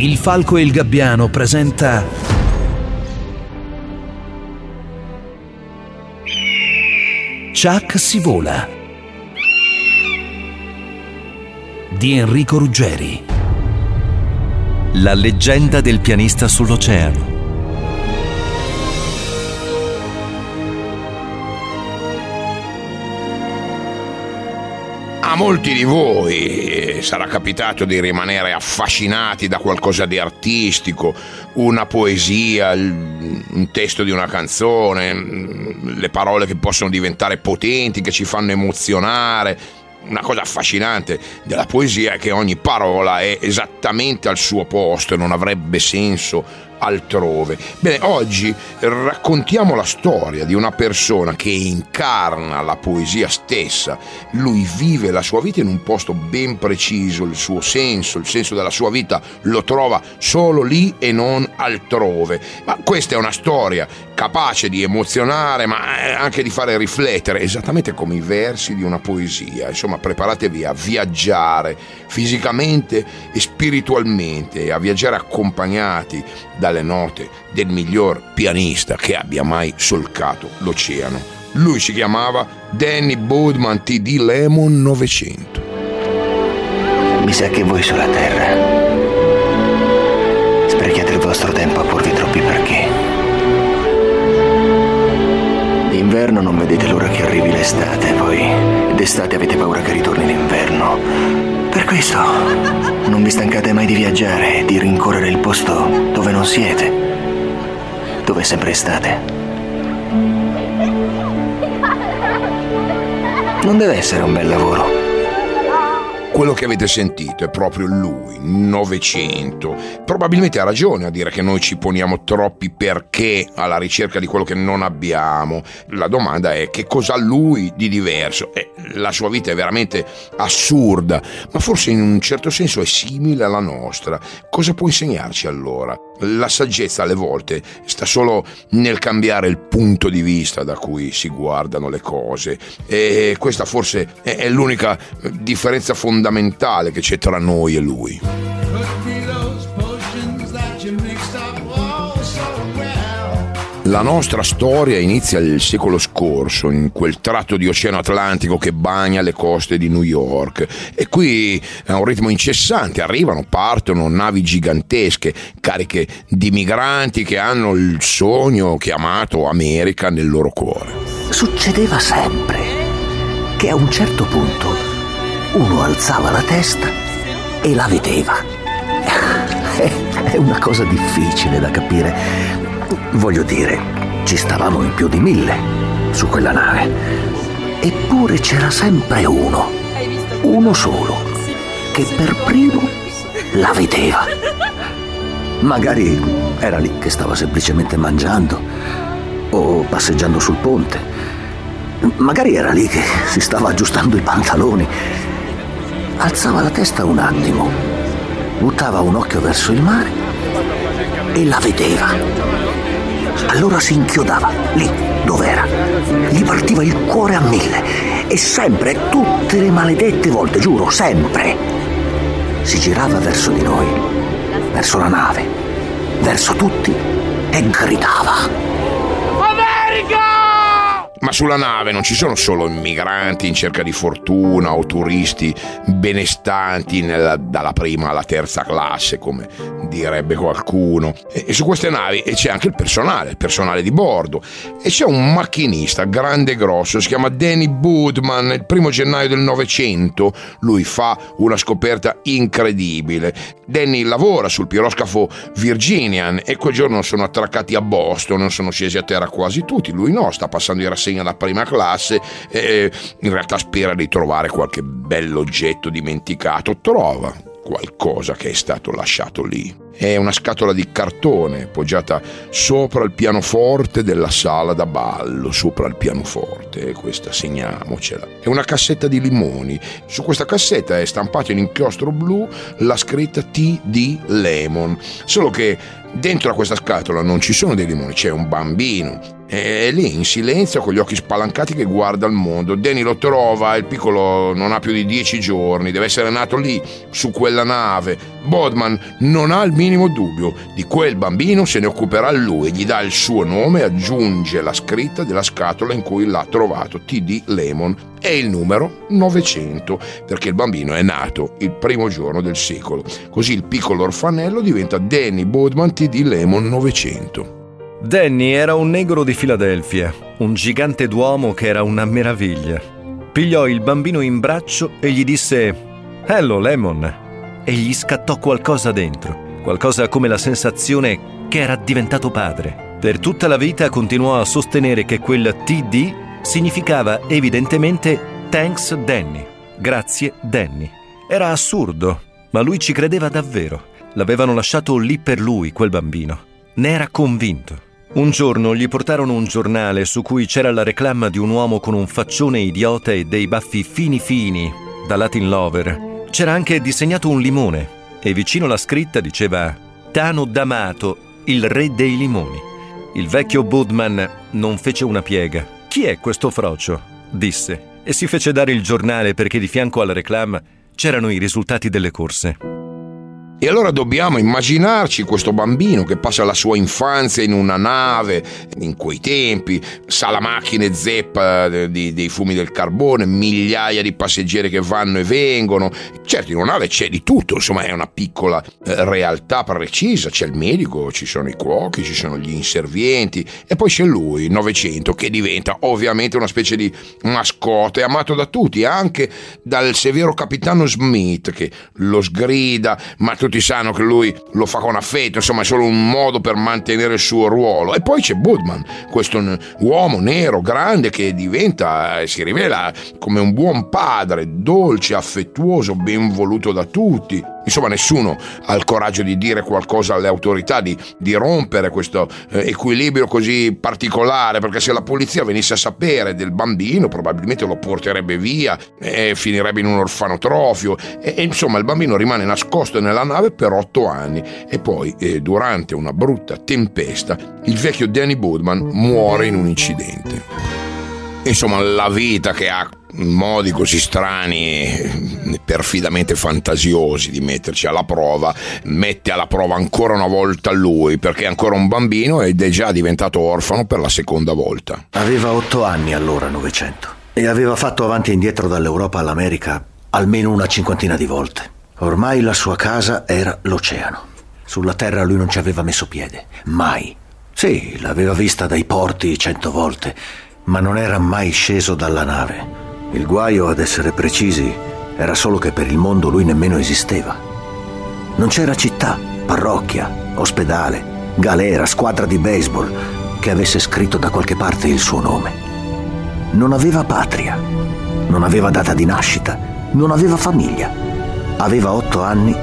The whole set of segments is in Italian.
Il Falco e il Gabbiano presenta Chuck si vola di Enrico Ruggeri. La leggenda del pianista sull'oceano. Molti di voi sarà capitato di rimanere affascinati da qualcosa di artistico, una poesia, un testo di una canzone, le parole che possono diventare potenti, che ci fanno emozionare. Una cosa affascinante della poesia è che ogni parola è esattamente al suo posto e non avrebbe senso altrove. Bene, oggi raccontiamo la storia di una persona che incarna la poesia stessa. Lui vive la sua vita in un posto ben preciso, il suo senso, il senso della sua vita lo trova solo lì e non altrove. Ma questa è una storia capace di emozionare, ma anche di fare riflettere, esattamente come i versi di una poesia. Insomma, preparatevi a viaggiare fisicamente e spiritualmente, a viaggiare accompagnati dalle note del miglior pianista che abbia mai solcato l'oceano. Lui si chiamava Danny Boodman TD Lemon 900. Mi sa che voi sulla Terra sprechiate il vostro tempo a porvi troppi perché. D'inverno non vedete l'ora che arrivi l'estate, poi d'estate avete paura che ritorni l'inverno. Per questo non vi stancate mai di viaggiare, di rincorrere il posto dove non siete, dove è sempre estate. Non deve essere un bel lavoro. Quello che avete sentito è proprio lui, 900. Probabilmente ha ragione a dire che noi ci poniamo troppi perché alla ricerca di quello che non abbiamo. La domanda è che cosa ha lui di diverso? Eh, la sua vita è veramente assurda, ma forse in un certo senso è simile alla nostra. Cosa può insegnarci allora? La saggezza alle volte sta solo nel cambiare il punto di vista da cui si guardano le cose e questa forse è l'unica differenza fondamentale che c'è tra noi e lui. La nostra storia inizia il secolo scorso, in quel tratto di Oceano Atlantico che bagna le coste di New York. E qui a un ritmo incessante arrivano, partono navi gigantesche, cariche di migranti che hanno il sogno chiamato America nel loro cuore. Succedeva sempre che a un certo punto uno alzava la testa e la vedeva. È una cosa difficile da capire Voglio dire, ci stavamo in più di mille su quella nave. Eppure c'era sempre uno, uno solo, che per primo la vedeva. Magari era lì che stava semplicemente mangiando o passeggiando sul ponte. Magari era lì che si stava aggiustando i pantaloni. Alzava la testa un attimo, buttava un occhio verso il mare e la vedeva. Allora si inchiodava, lì, dove era. Gli partiva il cuore a mille. E sempre, tutte le maledette volte, giuro, sempre. Si girava verso di noi, verso la nave, verso tutti e gridava. Ma sulla nave non ci sono solo immigranti in cerca di fortuna o turisti benestanti nella, dalla prima alla terza classe, come direbbe qualcuno. E, su queste navi c'è anche il personale, il personale di bordo. E c'è un macchinista grande e grosso, si chiama Danny Boodman. Il primo gennaio del Novecento lui fa una scoperta incredibile. Danny lavora sul piroscafo Virginian e quel giorno sono attraccati a Boston, sono scesi a terra quasi tutti. Lui no, sta passando i rassegni consegna la prima classe e in realtà spera di trovare qualche bell'oggetto dimenticato. Trova qualcosa che è stato lasciato lì. È una scatola di cartone poggiata sopra il pianoforte della sala da ballo, sopra il pianoforte, questa segniamocela. È una cassetta di limoni. Su questa cassetta è stampata in inchiostro blu la scritta TD Lemon, solo che dentro a questa scatola non ci sono dei limoni, c'è un bambino è lì in silenzio con gli occhi spalancati che guarda il mondo. Danny lo trova, il piccolo non ha più di dieci giorni, deve essere nato lì, su quella nave, Bodman non ha il minimo dubbio, di quel bambino se ne occuperà lui, gli dà il suo nome aggiunge la scritta della scatola in cui l'ha trovato, TD Lemon, e il numero 900, perché il bambino è nato il primo giorno del secolo. Così il piccolo orfanello diventa Danny Bodman TD Lemon 900. Danny era un negro di Filadelfia, un gigante d'uomo che era una meraviglia. Pigliò il bambino in braccio e gli disse Hello Lemon e gli scattò qualcosa dentro, qualcosa come la sensazione che era diventato padre. Per tutta la vita continuò a sostenere che quel TD significava evidentemente Thanks Danny, grazie Danny. Era assurdo, ma lui ci credeva davvero. L'avevano lasciato lì per lui, quel bambino. Ne era convinto. Un giorno gli portarono un giornale su cui c'era la reclama di un uomo con un faccione idiota e dei baffi fini fini, da Latin Lover. C'era anche disegnato un limone e vicino la scritta diceva Tano D'Amato, il re dei limoni. Il vecchio Budman non fece una piega. Chi è questo frocio? disse e si fece dare il giornale perché di fianco alla reclama c'erano i risultati delle corse. E allora dobbiamo immaginarci questo bambino che passa la sua infanzia in una nave, in quei tempi, sala macchine zeppa dei, dei fumi del carbone, migliaia di passeggeri che vanno e vengono. Certo, in una nave c'è di tutto, insomma è una piccola eh, realtà precisa, c'è il medico, ci sono i cuochi, ci sono gli inservienti e poi c'è lui, 900, che diventa ovviamente una specie di mascotte, amato da tutti, anche dal severo capitano Smith che lo sgrida, ma tutti tutti sanno che lui lo fa con affetto, insomma è solo un modo per mantenere il suo ruolo. E poi c'è Budman, questo uomo nero, grande, che diventa e si rivela come un buon padre, dolce, affettuoso, ben voluto da tutti. Insomma, nessuno ha il coraggio di dire qualcosa alle autorità, di, di rompere questo eh, equilibrio così particolare, perché se la polizia venisse a sapere del bambino, probabilmente lo porterebbe via e finirebbe in un orfanotrofio. E, e insomma, il bambino rimane nascosto nella nave per otto anni e poi, eh, durante una brutta tempesta, il vecchio Danny Budman muore in un incidente. Insomma, la vita che ha modi così strani, perfidamente fantasiosi di metterci alla prova, mette alla prova ancora una volta lui, perché è ancora un bambino ed è già diventato orfano per la seconda volta. Aveva otto anni allora, Novecento, e aveva fatto avanti e indietro dall'Europa all'America almeno una cinquantina di volte. Ormai la sua casa era l'oceano. Sulla terra lui non ci aveva messo piede, mai. Sì, l'aveva vista dai porti cento volte, ma non era mai sceso dalla nave. Il guaio, ad essere precisi, era solo che per il mondo lui nemmeno esisteva. Non c'era città, parrocchia, ospedale, galera, squadra di baseball che avesse scritto da qualche parte il suo nome. Non aveva patria, non aveva data di nascita, non aveva famiglia. Aveva otto anni,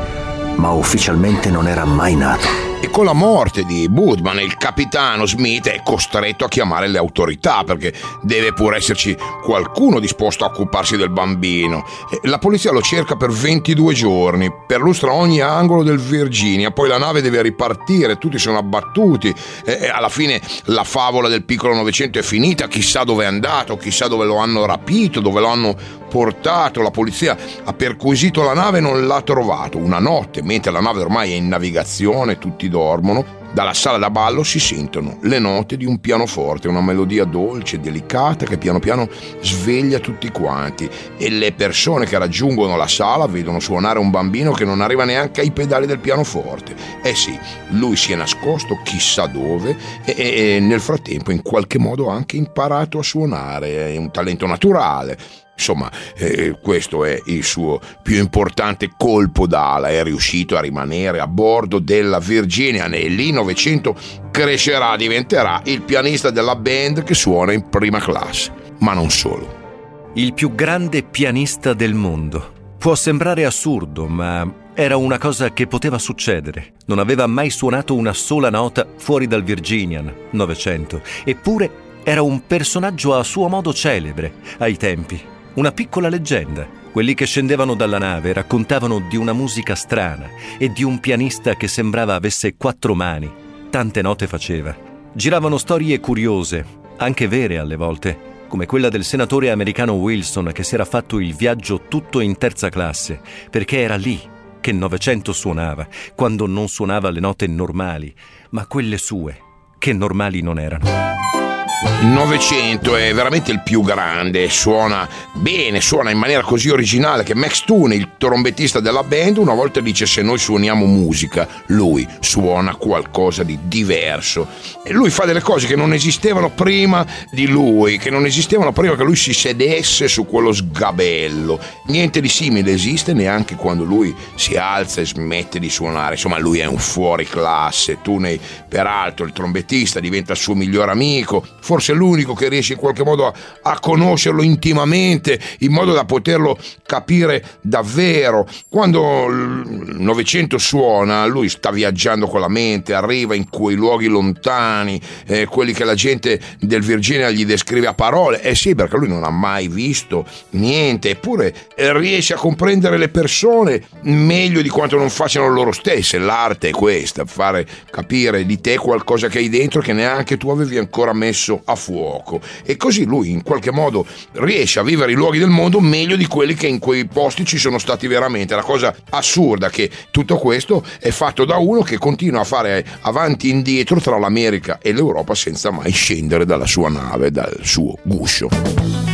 ma ufficialmente non era mai nato. E con la morte di Budman il capitano Smith è costretto a chiamare le autorità perché deve pure esserci qualcuno disposto a occuparsi del bambino. La polizia lo cerca per 22 giorni, perlustra ogni angolo del Virginia, poi la nave deve ripartire, tutti sono abbattuti e alla fine la favola del piccolo Novecento è finita, chissà dove è andato, chissà dove lo hanno rapito, dove lo hanno portato, la polizia ha perquisito la nave e non l'ha trovato. Una notte, mentre la nave ormai è in navigazione, tutti tutti dormono, dalla sala da ballo si sentono le note di un pianoforte, una melodia dolce, delicata che piano piano sveglia tutti quanti e le persone che raggiungono la sala vedono suonare un bambino che non arriva neanche ai pedali del pianoforte. Eh sì, lui si è nascosto chissà dove e, e, nel frattempo in qualche modo ha anche imparato a suonare, è un talento naturale. Insomma, eh, questo è il suo più importante colpo d'ala, è riuscito a rimanere a bordo della Virginia nel 1900 crescerà, diventerà il pianista della band che suona in prima classe, ma non solo. Il più grande pianista del mondo. Può sembrare assurdo, ma era una cosa che poteva succedere. Non aveva mai suonato una sola nota fuori dal Virginian 900, eppure era un personaggio a suo modo celebre ai tempi una piccola leggenda. Quelli che scendevano dalla nave raccontavano di una musica strana e di un pianista che sembrava avesse quattro mani. Tante note faceva. Giravano storie curiose, anche vere alle volte, come quella del senatore americano Wilson che si era fatto il viaggio tutto in terza classe, perché era lì che Novecento suonava, quando non suonava le note normali, ma quelle sue, che normali non erano. Novecento è veramente il più grande, suona bene, suona in maniera così originale che Max Toone, il trombettista della band, una volta dice se noi suoniamo musica, lui suona qualcosa di diverso. E lui fa delle cose che non esistevano prima di lui, che non esistevano prima che lui si sedesse su quello sgabello. Niente di simile esiste neanche quando lui si alza e smette di suonare. Insomma, lui è un fuori classe. Toone, peraltro, il trombettista diventa il suo miglior amico forse l'unico che riesce in qualche modo a, a conoscerlo intimamente, in modo da poterlo capire davvero. Quando il Novecento suona, lui sta viaggiando con la mente, arriva in quei luoghi lontani, eh, quelli che la gente del Virginia gli descrive a parole. Eh sì, perché lui non ha mai visto niente, eppure riesce a comprendere le persone meglio di quanto non facciano loro stesse. L'arte è questa, fare capire di te qualcosa che hai dentro che neanche tu avevi ancora messo a fuoco e così lui in qualche modo riesce a vivere i luoghi del mondo meglio di quelli che in quei posti ci sono stati veramente. La cosa assurda che tutto questo è fatto da uno che continua a fare avanti e indietro tra l'America e l'Europa senza mai scendere dalla sua nave, dal suo guscio.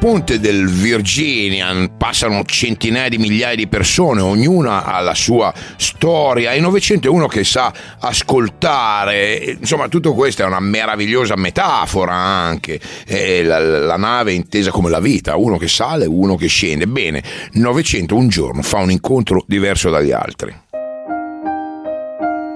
Ponte del Virginian passano centinaia di migliaia di persone, ognuna ha la sua storia. E 900 è uno che sa ascoltare, insomma tutto questo è una meravigliosa metafora anche, la, la nave intesa come la vita, uno che sale, uno che scende, bene, 900 un giorno fa un incontro diverso dagli altri.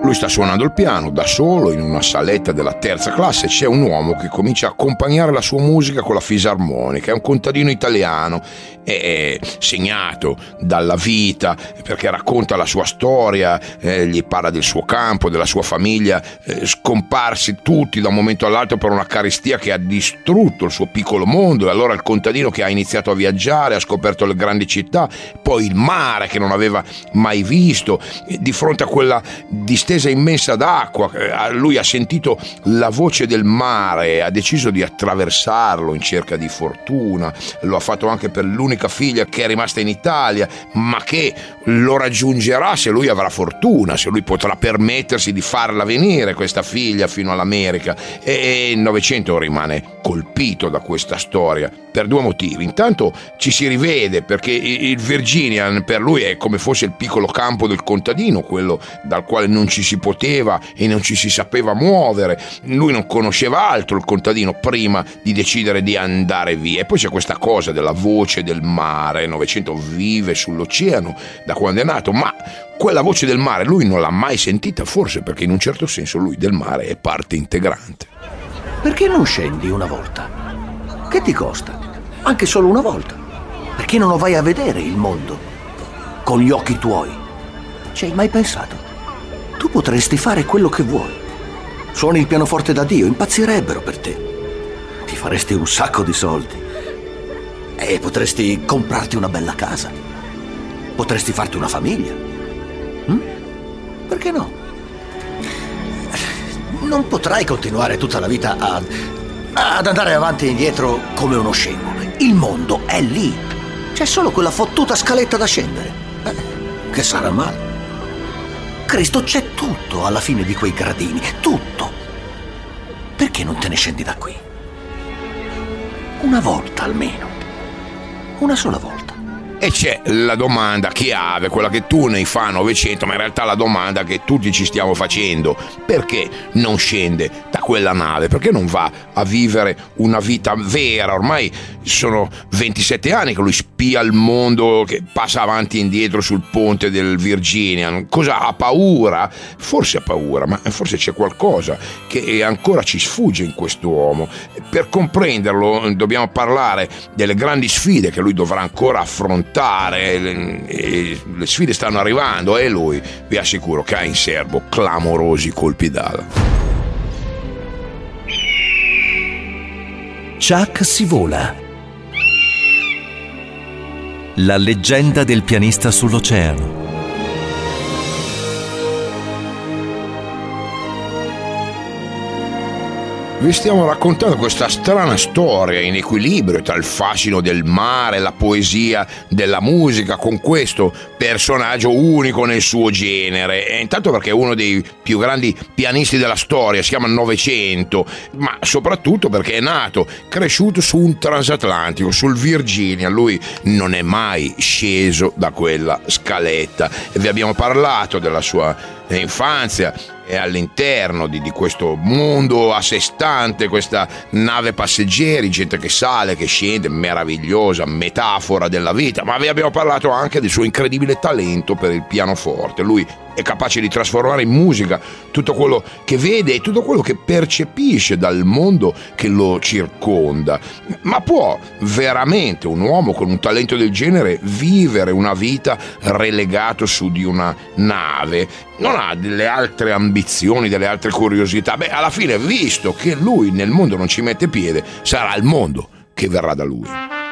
Lui sta suonando il piano da solo in una saletta della terza classe. C'è un uomo che comincia a accompagnare la sua musica con la fisarmonica. È un contadino italiano, è segnato dalla vita perché racconta la sua storia, eh, gli parla del suo campo, della sua famiglia, eh, scomparsi tutti da un momento all'altro per una carestia che ha distrutto il suo piccolo mondo. E allora il contadino che ha iniziato a viaggiare, ha scoperto le grandi città, poi il mare che non aveva mai visto, di fronte a quella distesa distesa immensa d'acqua, eh, lui ha sentito la voce del mare, ha deciso di attraversarlo in cerca di fortuna, lo ha fatto anche per l'unica figlia che è rimasta in Italia, ma che lo raggiungerà se lui avrà fortuna, se lui potrà permettersi di farla venire questa figlia fino all'America. E il Novecento rimane colpito da questa storia per due motivi. Intanto ci si rivede perché il Virginian per lui è come fosse il piccolo campo del contadino, quello dal quale non ci si poteva e non ci si sapeva muovere. Lui non conosceva altro il contadino prima di decidere di andare via. E poi c'è questa cosa della voce del mare. Novecento vive sull'oceano da quando è nato, ma quella voce del mare lui non l'ha mai sentita, forse perché in un certo senso lui del mare è parte integrante. Perché non scendi una volta? Che ti costa? Anche solo una volta. Perché non lo vai a vedere il mondo? Con gli occhi tuoi. Ci hai mai pensato? Tu potresti fare quello che vuoi. Suoni il pianoforte da Dio, impazzirebbero per te. Ti faresti un sacco di soldi. E potresti comprarti una bella casa. Potresti farti una famiglia. Hm? Perché no? Non potrai continuare tutta la vita a, ad andare avanti e indietro come uno scemo. Il mondo è lì. C'è solo quella fottuta scaletta da scendere. Eh, che sarà male. Cristo c'è tutto alla fine di quei gradini, tutto. Perché non te ne scendi da qui? Una volta almeno. Una sola volta. E c'è la domanda chiave, quella che tu ne fa 900, ma in realtà la domanda che tutti ci stiamo facendo, perché non scende da quella nave? Perché non va a vivere una vita vera? Ormai sono 27 anni che lui spia il mondo, che passa avanti e indietro sul ponte del Virginia. Cosa ha paura? Forse ha paura, ma forse c'è qualcosa che ancora ci sfugge in quest'uomo. Per comprenderlo dobbiamo parlare delle grandi sfide che lui dovrà ancora affrontare. Le, le sfide stanno arrivando e lui, vi assicuro, che ha in serbo clamorosi colpi d'ala. Chuck si vola la leggenda del pianista sull'oceano. vi stiamo raccontando questa strana storia in equilibrio tra il fascino del mare, la poesia della musica, con questo personaggio unico nel suo genere. E intanto perché è uno dei più grandi pianisti della storia, si chiama Novecento, ma soprattutto perché è nato, cresciuto su un transatlantico, sul Virginia. Lui non è mai sceso da quella scaletta. E vi abbiamo parlato della sua infanzia è all'interno di, di, questo mondo a sé stante, questa nave passeggeri, gente che sale, che scende, meravigliosa metafora della vita, ma vi abbiamo parlato anche del suo incredibile talento per il pianoforte. Lui è capace di trasformare in musica tutto quello che vede e tutto quello che percepisce dal mondo che lo circonda. Ma può veramente un uomo con un talento del genere vivere una vita relegato su di una nave? Non ha delle altre ambizioni, delle altre curiosità? Beh, alla fine, visto che lui nel mondo non ci mette piede, sarà il mondo che verrà da lui.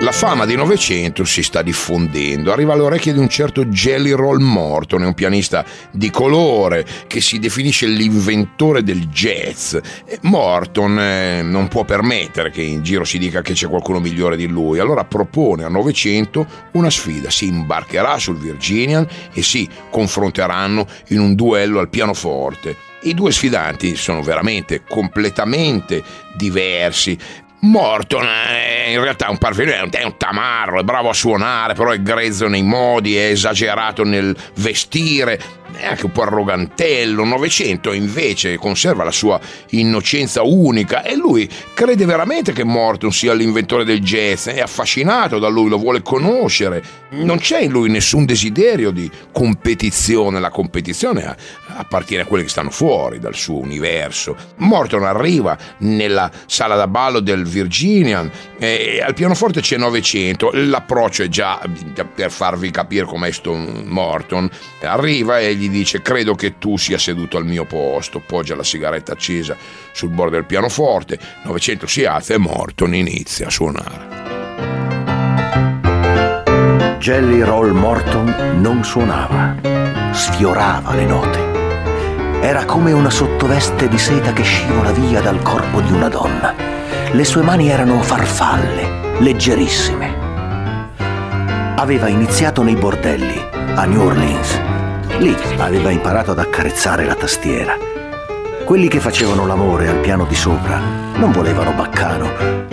La fama di Novecento si sta diffondendo, arriva alle orecchie di un certo Jelly Roll Morton, un pianista di colore che si definisce l'inventore del jazz. Morton eh, non può permettere che in giro si dica che c'è qualcuno migliore di lui, allora propone a Novecento una sfida, si imbarcherà sul Virginian e si confronteranno in un duello al pianoforte. I due sfidanti sono veramente completamente diversi, Morton è in realtà un parfumino, è un tamarro, è bravo a suonare, però è grezzo nei modi, è esagerato nel vestire, è anche un po' arrogantello. Novecento invece conserva la sua innocenza unica e lui crede veramente che Morton sia l'inventore del jazz, è affascinato da lui, lo vuole conoscere. Non c'è in lui nessun desiderio di competizione, la competizione appartiene a quelli che stanno fuori dal suo universo. Morton arriva nella sala da ballo del Virginian e al pianoforte c'è 900, l'approccio è già per farvi capire com'è sto Morton. Arriva e gli dice credo che tu sia seduto al mio posto, poggia la sigaretta accesa sul bordo del pianoforte, 900 si alza e Morton inizia a suonare. Jelly Roll Morton non suonava, sfiorava le note. Era come una sottoveste di seta che scivola via dal corpo di una donna. Le sue mani erano farfalle, leggerissime. Aveva iniziato nei bordelli, a New Orleans, Lì aveva imparato ad accarezzare la tastiera. Quelli che facevano l'amore al piano di sopra non volevano baccano,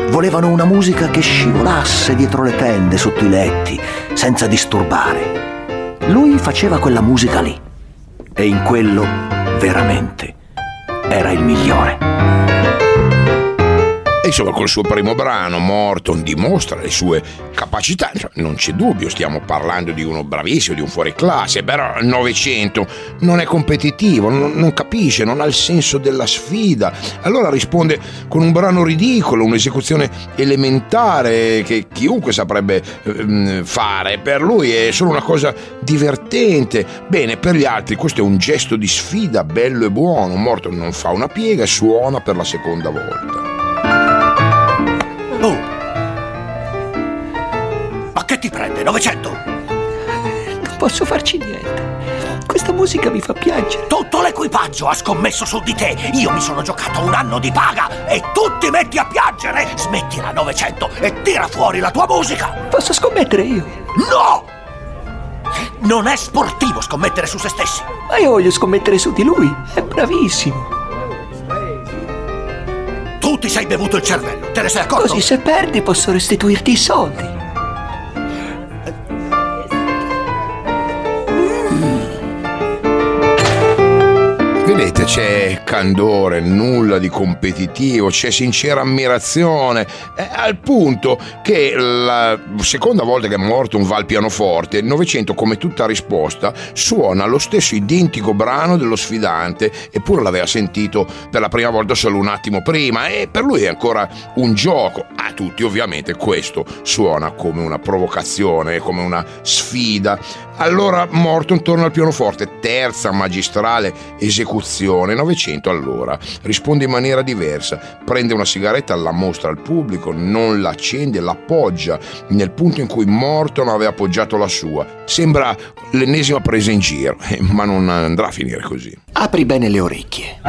volevano una musica che scivolasse dietro le tende, sotto i letti, senza disturbare. Lui faceva quella musica lì e in quello veramente era il migliore. Insomma, col suo primo brano, Morton dimostra le sue capacità. Non c'è dubbio, stiamo parlando di uno bravissimo, di un fuoriclasse, però il Novecento non è competitivo, non, non capisce, non ha il senso della sfida. Allora risponde con un brano ridicolo, un'esecuzione elementare che chiunque saprebbe ehm, fare. Per lui è solo una cosa divertente. Bene, per gli altri questo è un gesto di sfida bello e buono. Morton non fa una piega e suona per la seconda volta. Posso farci niente. Questa musica mi fa piangere. Tutto l'equipaggio ha scommesso su di te. Io mi sono giocato un anno di paga e tu ti metti a piangere. Smettila, 900, e tira fuori la tua musica. Posso scommettere io? No! Non è sportivo scommettere su se stessi. Ma io voglio scommettere su di lui. È bravissimo ti sei bevuto il cervello, te ne sei accorto? Così se perdi posso restituirti i soldi. Vedete, c'è candore, nulla di competitivo, c'è sincera ammirazione, eh, al punto che la seconda volta che Morton va al pianoforte, il Novecento, come tutta risposta, suona lo stesso identico brano dello sfidante, eppure l'aveva sentito per la prima volta solo un attimo prima, e per lui è ancora un gioco. A tutti ovviamente questo suona come una provocazione, come una sfida. Allora Morton torna al pianoforte, terza magistrale esecuzione reazione 900 all'ora, risponde in maniera diversa, prende una sigaretta, la mostra al pubblico, non l'accende, l'appoggia nel punto in cui Morton aveva appoggiato la sua. Sembra l'ennesima presa in giro, ma non andrà a finire così. Apri bene le orecchie.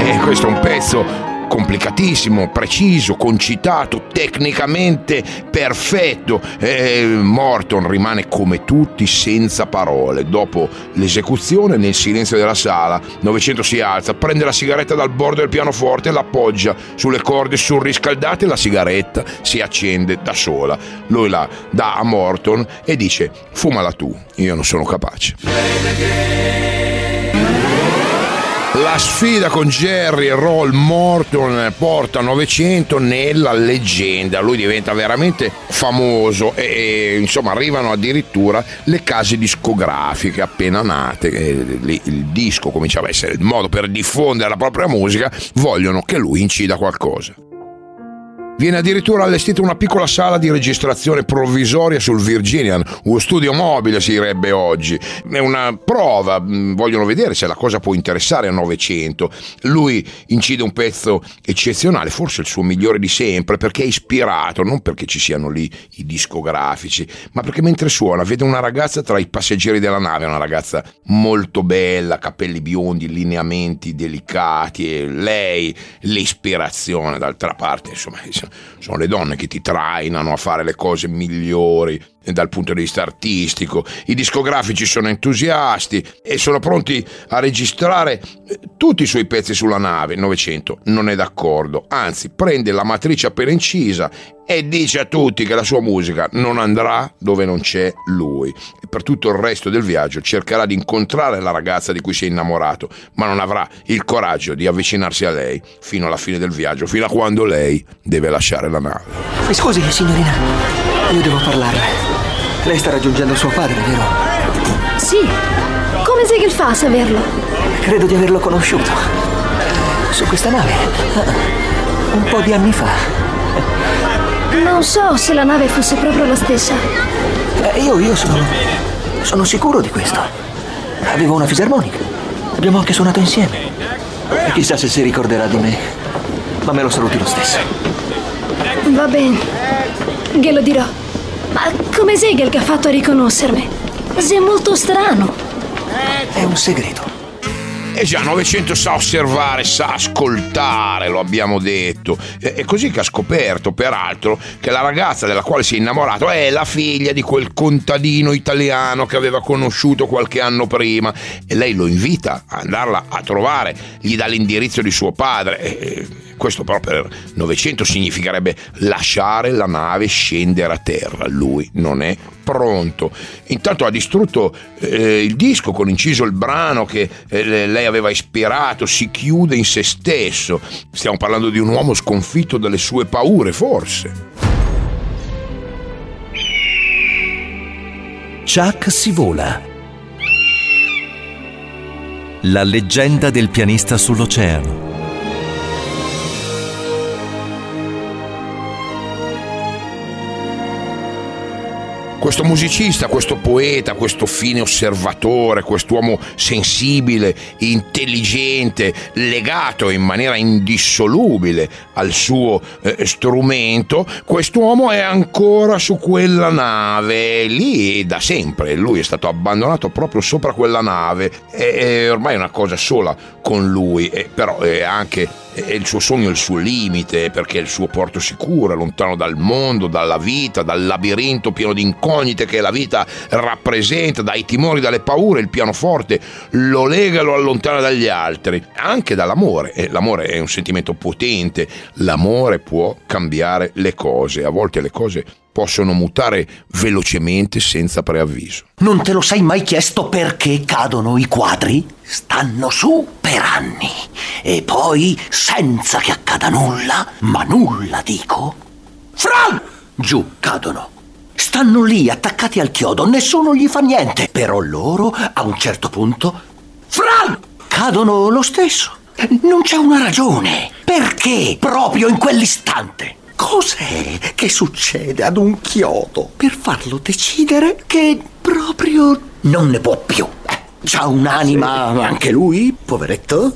Eh, questo è un pezzo complicatissimo, preciso, concitato, tecnicamente perfetto. E Morton rimane come tutti senza parole. Dopo l'esecuzione, nel silenzio della sala, Novecento si alza, prende la sigaretta dal bordo del pianoforte, l'appoggia sulle corde surriscaldate e la sigaretta si accende da sola. Lui la dà a Morton e dice: Fumala tu, io non sono capace. La sfida con Jerry Roll Morton porta 900 nella leggenda. Lui diventa veramente famoso e, e insomma arrivano addirittura le case discografiche appena nate. il disco cominciava a essere il modo per diffondere la propria musica. Vogliono che lui incida qualcosa. Viene addirittura allestita una piccola sala di registrazione provvisoria sul Virginian, uno studio mobile si direbbe oggi. È una prova, mm, vogliono vedere se la cosa può interessare a 900. Lui incide un pezzo eccezionale, forse il suo migliore di sempre, perché è ispirato, non perché ci siano lì i discografici, ma perché mentre suona vede una ragazza tra i passeggeri della nave, una ragazza molto bella, capelli biondi, lineamenti delicati, e lei l'ispirazione, d'altra parte, insomma sono le donne che ti trainano a fare le cose migliori dal punto di vista artistico. I discografici sono entusiasti e sono pronti a registrare eh, tutti i suoi pezzi sulla nave. 900 non è d'accordo, anzi prende la matrice appena incisa e dice a tutti che la sua musica non andrà dove non c'è lui. E per tutto il resto del viaggio cercherà di incontrare la ragazza di cui si è innamorato, ma non avrà il coraggio di avvicinarsi a lei fino alla fine del viaggio, fino a quando lei deve lasciare la nave. Scusi, signorina, io devo parlarle. Lei sta raggiungendo suo padre, vero? Sì. Come Segel fa a saperlo? Credo di averlo conosciuto. Su questa nave. Un po' di anni fa. Non so se la nave fosse proprio la stessa. Eh, io, io sono. sono sicuro di questo. Avevo una fisarmonica. Abbiamo anche suonato insieme. E chissà se si ricorderà di me. Ma me lo saluti lo stesso. Va bene. Glielo dirò. Ma come Segel che ha fatto a riconoscermi? Sei molto strano. È un segreto. E già 900 sa osservare, sa ascoltare, lo abbiamo detto. È così che ha scoperto, peraltro, che la ragazza della quale si è innamorato è la figlia di quel contadino italiano che aveva conosciuto qualche anno prima. E lei lo invita a andarla a trovare, gli dà l'indirizzo di suo padre. E questo però per 900 significherebbe lasciare la nave scendere a terra. Lui non è pronto. Intanto ha distrutto eh, il disco con inciso il brano che eh, lei aveva ispirato, si chiude in se stesso. Stiamo parlando di un uomo sconfitto dalle sue paure, forse. Chuck si vola. La leggenda del pianista sull'oceano. Questo musicista, questo poeta, questo fine osservatore, quest'uomo sensibile, intelligente, legato in maniera indissolubile al suo eh, strumento, quest'uomo è ancora su quella nave, lì da sempre, lui è stato abbandonato proprio sopra quella nave, è, è ormai una cosa sola con lui, eh, però è anche e il suo sogno è il suo limite, perché è il suo porto sicuro, lontano dal mondo, dalla vita, dal labirinto pieno di incognite che la vita rappresenta, dai timori, dalle paure, il pianoforte lo lega e lo allontana dagli altri, anche dall'amore. E l'amore è un sentimento potente, l'amore può cambiare le cose, a volte le cose possono mutare velocemente senza preavviso. Non te lo sei mai chiesto perché cadono i quadri? Stanno su per anni e poi, senza che accada nulla, ma nulla dico, Fran! Giù cadono. Stanno lì attaccati al chiodo, nessuno gli fa niente, però loro a un certo punto, Fran! Cadono lo stesso. Non c'è una ragione. Perché proprio in quell'istante? Cos'è che succede ad un chiodo per farlo decidere che proprio non ne può più? Eh, c'ha un'anima anche lui, poveretto.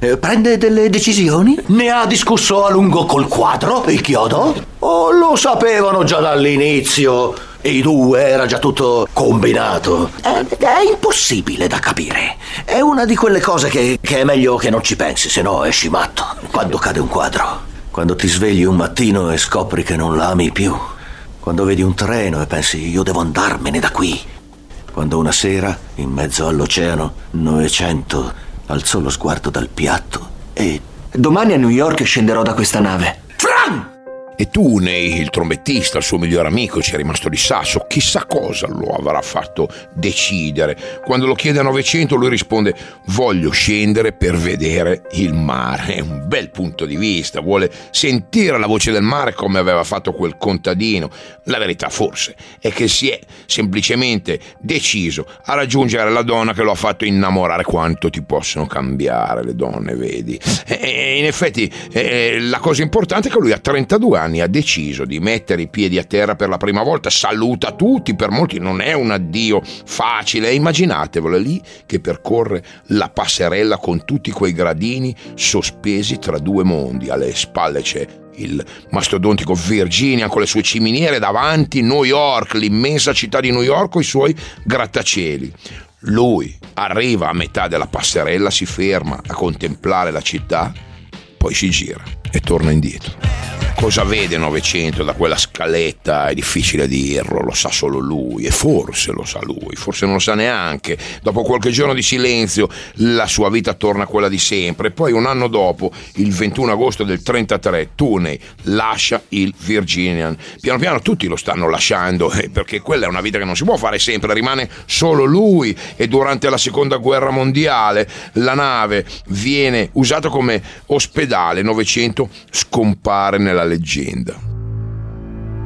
Eh, prende delle decisioni? Ne ha discusso a lungo col quadro, il chiodo? O lo sapevano già dall'inizio I due era già tutto combinato. È, è impossibile da capire. È una di quelle cose che, che è meglio che non ci pensi, se no esci matto. Quando cade un quadro. Quando ti svegli un mattino e scopri che non la ami più. Quando vedi un treno e pensi io devo andarmene da qui. Quando una sera, in mezzo all'oceano, Novecento alzò lo sguardo dal piatto e... Domani a New York scenderò da questa nave. E Tunei, il trombettista, il suo migliore amico, ci è rimasto di sasso. Chissà cosa lo avrà fatto decidere. Quando lo chiede a 900 lui risponde voglio scendere per vedere il mare. È un bel punto di vista, vuole sentire la voce del mare come aveva fatto quel contadino. La verità forse è che si è semplicemente deciso a raggiungere la donna che lo ha fatto innamorare. Quanto ti possono cambiare le donne, vedi? E in effetti eh, la cosa importante è che lui ha 32 anni anni ha deciso di mettere i piedi a terra per la prima volta, saluta tutti, per molti non è un addio facile, immaginatevelo lì che percorre la passerella con tutti quei gradini sospesi tra due mondi, alle spalle c'è il mastodontico Virginia con le sue ciminiere. Davanti, New York, l'immensa città di New York con i suoi grattacieli. Lui arriva a metà della passerella, si ferma a contemplare la città, poi si gira e torna indietro. Cosa vede 900 da quella scaletta è difficile dirlo, lo sa solo lui e forse lo sa lui, forse non lo sa neanche. Dopo qualche giorno di silenzio la sua vita torna a quella di sempre. Poi un anno dopo, il 21 agosto del 33, Tuney lascia il Virginian. Piano piano tutti lo stanno lasciando eh, perché quella è una vita che non si può fare sempre, rimane solo lui e durante la seconda guerra mondiale la nave viene usata come ospedale, 900 scompare nella leggenda.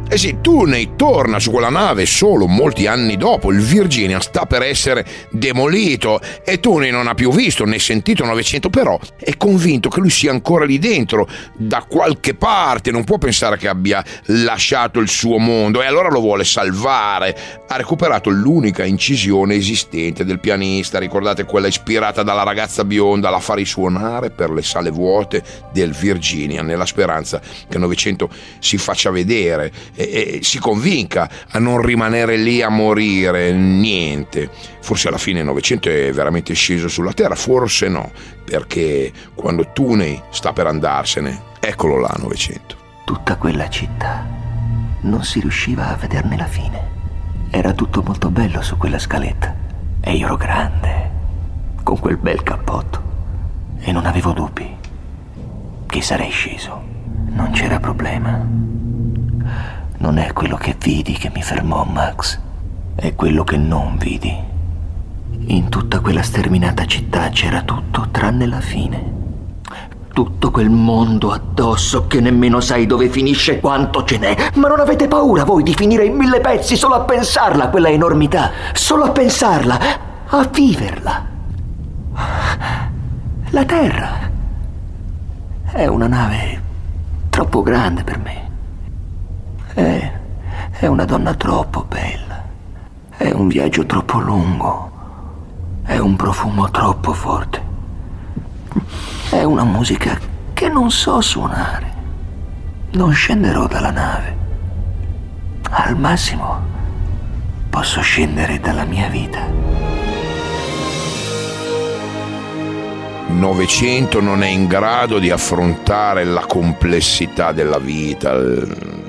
Eh sì, Tourney torna su quella nave solo molti anni dopo. Il Virginia sta per essere demolito e Tourney non ha più visto né sentito 900, però è convinto che lui sia ancora lì dentro, da qualche parte. Non può pensare che abbia lasciato il suo mondo e allora lo vuole salvare. Ha recuperato l'unica incisione esistente del pianista, ricordate quella ispirata dalla ragazza bionda, la fa risuonare per le sale vuote del Virginia, nella speranza che 900 si faccia vedere e, si convinca a non rimanere lì a morire, niente. Forse alla fine il Novecento è veramente sceso sulla Terra, forse no, perché quando Tunei sta per andarsene, eccolo là Novecento. Tutta quella città non si riusciva a vederne la fine. Era tutto molto bello su quella scaletta e io ero grande, con quel bel cappotto e non avevo dubbi che sarei sceso. Non c'era problema. Non è quello che vidi che mi fermò, Max. È quello che non vidi. In tutta quella sterminata città c'era tutto tranne la fine. Tutto quel mondo addosso che nemmeno sai dove finisce quanto ce n'è. Ma non avete paura voi di finire in mille pezzi solo a pensarla, quella enormità. Solo a pensarla, a viverla. La Terra è una nave troppo grande per me. È, è una donna troppo bella. È un viaggio troppo lungo. È un profumo troppo forte. È una musica che non so suonare. Non scenderò dalla nave. Al massimo posso scendere dalla mia vita. Novecento non è in grado di affrontare la complessità della vita,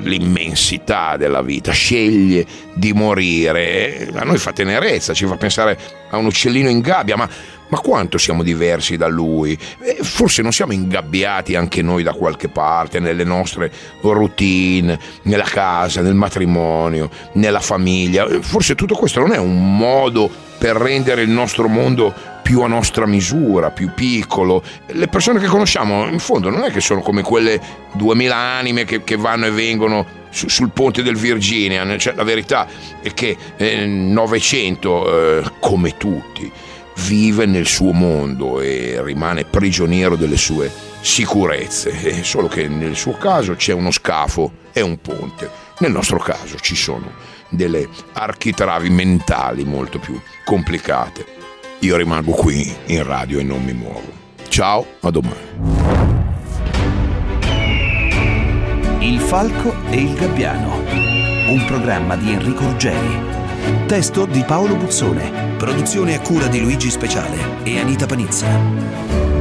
l'immensità della vita, sceglie di morire. A noi fa tenerezza, ci fa pensare a un uccellino in gabbia, ma, ma quanto siamo diversi da lui? Forse non siamo ingabbiati anche noi da qualche parte, nelle nostre routine, nella casa, nel matrimonio, nella famiglia. Forse tutto questo non è un modo per rendere il nostro mondo più a nostra misura, più piccolo. Le persone che conosciamo, in fondo, non è che sono come quelle duemila anime che, che vanno e vengono su, sul ponte del Virginia. Cioè, la verità è che eh, 900, eh, come tutti, vive nel suo mondo e rimane prigioniero delle sue sicurezze. Eh, solo che nel suo caso c'è uno scafo e un ponte. Nel nostro caso ci sono delle architravi mentali molto più complicate io rimango qui in radio e non mi muovo. Ciao, a domani. Il falco e il gabbiano un programma di Enrico Ruggeri. Testo di Paolo Buzzone, produzione a cura di Luigi Speciale e Anita Panizza.